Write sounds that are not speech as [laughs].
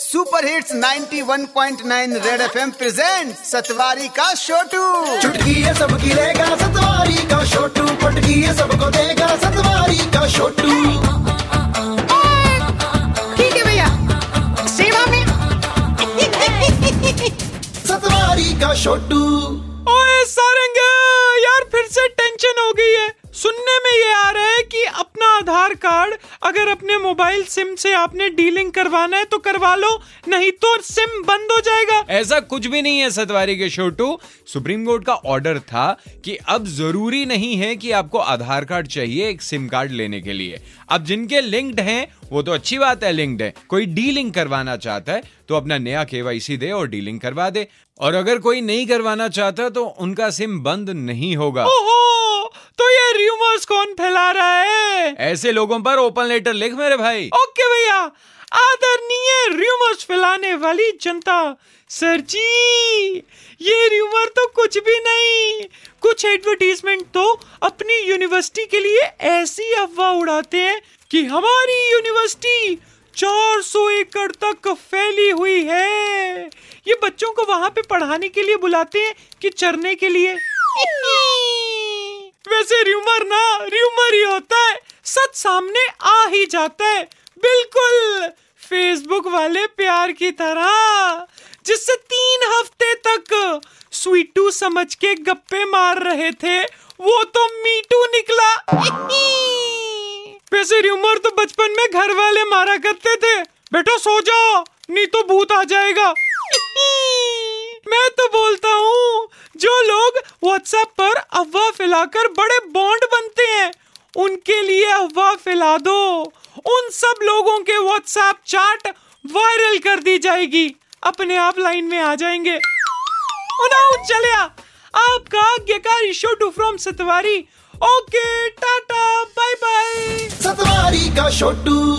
Super hits 91.9 red FM present Satwari का छोटू चुटकी है सबकी लेगा सतवारी का छोटू पटकी है सबको देगा सतवारी का छोटू ठीक है भैया। सेवा में। सतवारी का छोटू ओए सारंग यार फिर से टेंशन हो गई है। सुनने में ये आ रहा है कि आधार कार्ड अगर अपने मोबाइल सिम से आपने डीलिंग करवाना है तो करवा लो नहीं तो सिम बंद हो जाएगा। ऐसा कुछ भी नहीं है सतवारी के छोटू। सुप्रीम कोर्ट का ऑर्डर था कि अब ज़रूरी नहीं है कि आपको आधार कार्ड चाहिए एक सिम कार्ड लेने के लिए। अब जिनके लिंक्ड हैं वो तो अच्छी बात है लिंक्ड है। कोई डीलिंग करवाना चाहता है तो अपना नया केवाईसी दे और डीलिंग करवा दे। और अगर कोई नहीं करवाना चाहता तो उनका सिम बंद नहीं होगा। ओहो तो ये रूमर्स कौन फैला रहा है? ऐसे लोगों पर ओपन लेटर लिख मेरे भाई। ओके भैया, आदरणीय रूमर्स फैलाने वाली जनता, सर जी, ये रूमर तो कुछ भी नहीं। कुछ एडवर्टीजमेंट तो अपनी यूनिवर्सिटी के लिए ऐसी अफवाह उड़ाते हैं कि हमारी यूनिवर्सिटी 400 एकड़ तक फैली हुई है। ये बच्चों को वहाँ पे पढ़ाने के लिए बुलाते हैं कि चरने के लिए। [laughs] वैसे र्यूमर ना र्यूमर ही होता है सच सामने आ ही जाता है। बिल्कुल। फेसबुक वाले प्यार की तरह, जिससे तीन हफ़्ते तक स्वीटू समझ के गप्पे मार रहे थे, वो तो मीटू निकला। [laughs] वैसे र्यूमर तो बचपन में घर वाले मारा करते थे। बेटो, सो जाओ, नहीं तो भूत आ जाएगा। [laughs] मैं तो बोलता हूँ, जो लोग व्हाट्सएप पर अफवाह फैलाकर बड़े बॉन्ड बनते हैं अफवाह फैला दो। उन सब लोगों के व्हाट्सएप चैट वायरल कर दी जाएगी। अपने आप लाइन में आ जाएँगे। चलिया। आपका आज्ञाकारी Chhotu from Satwari. Okay tata bye bye Satwari का छोटू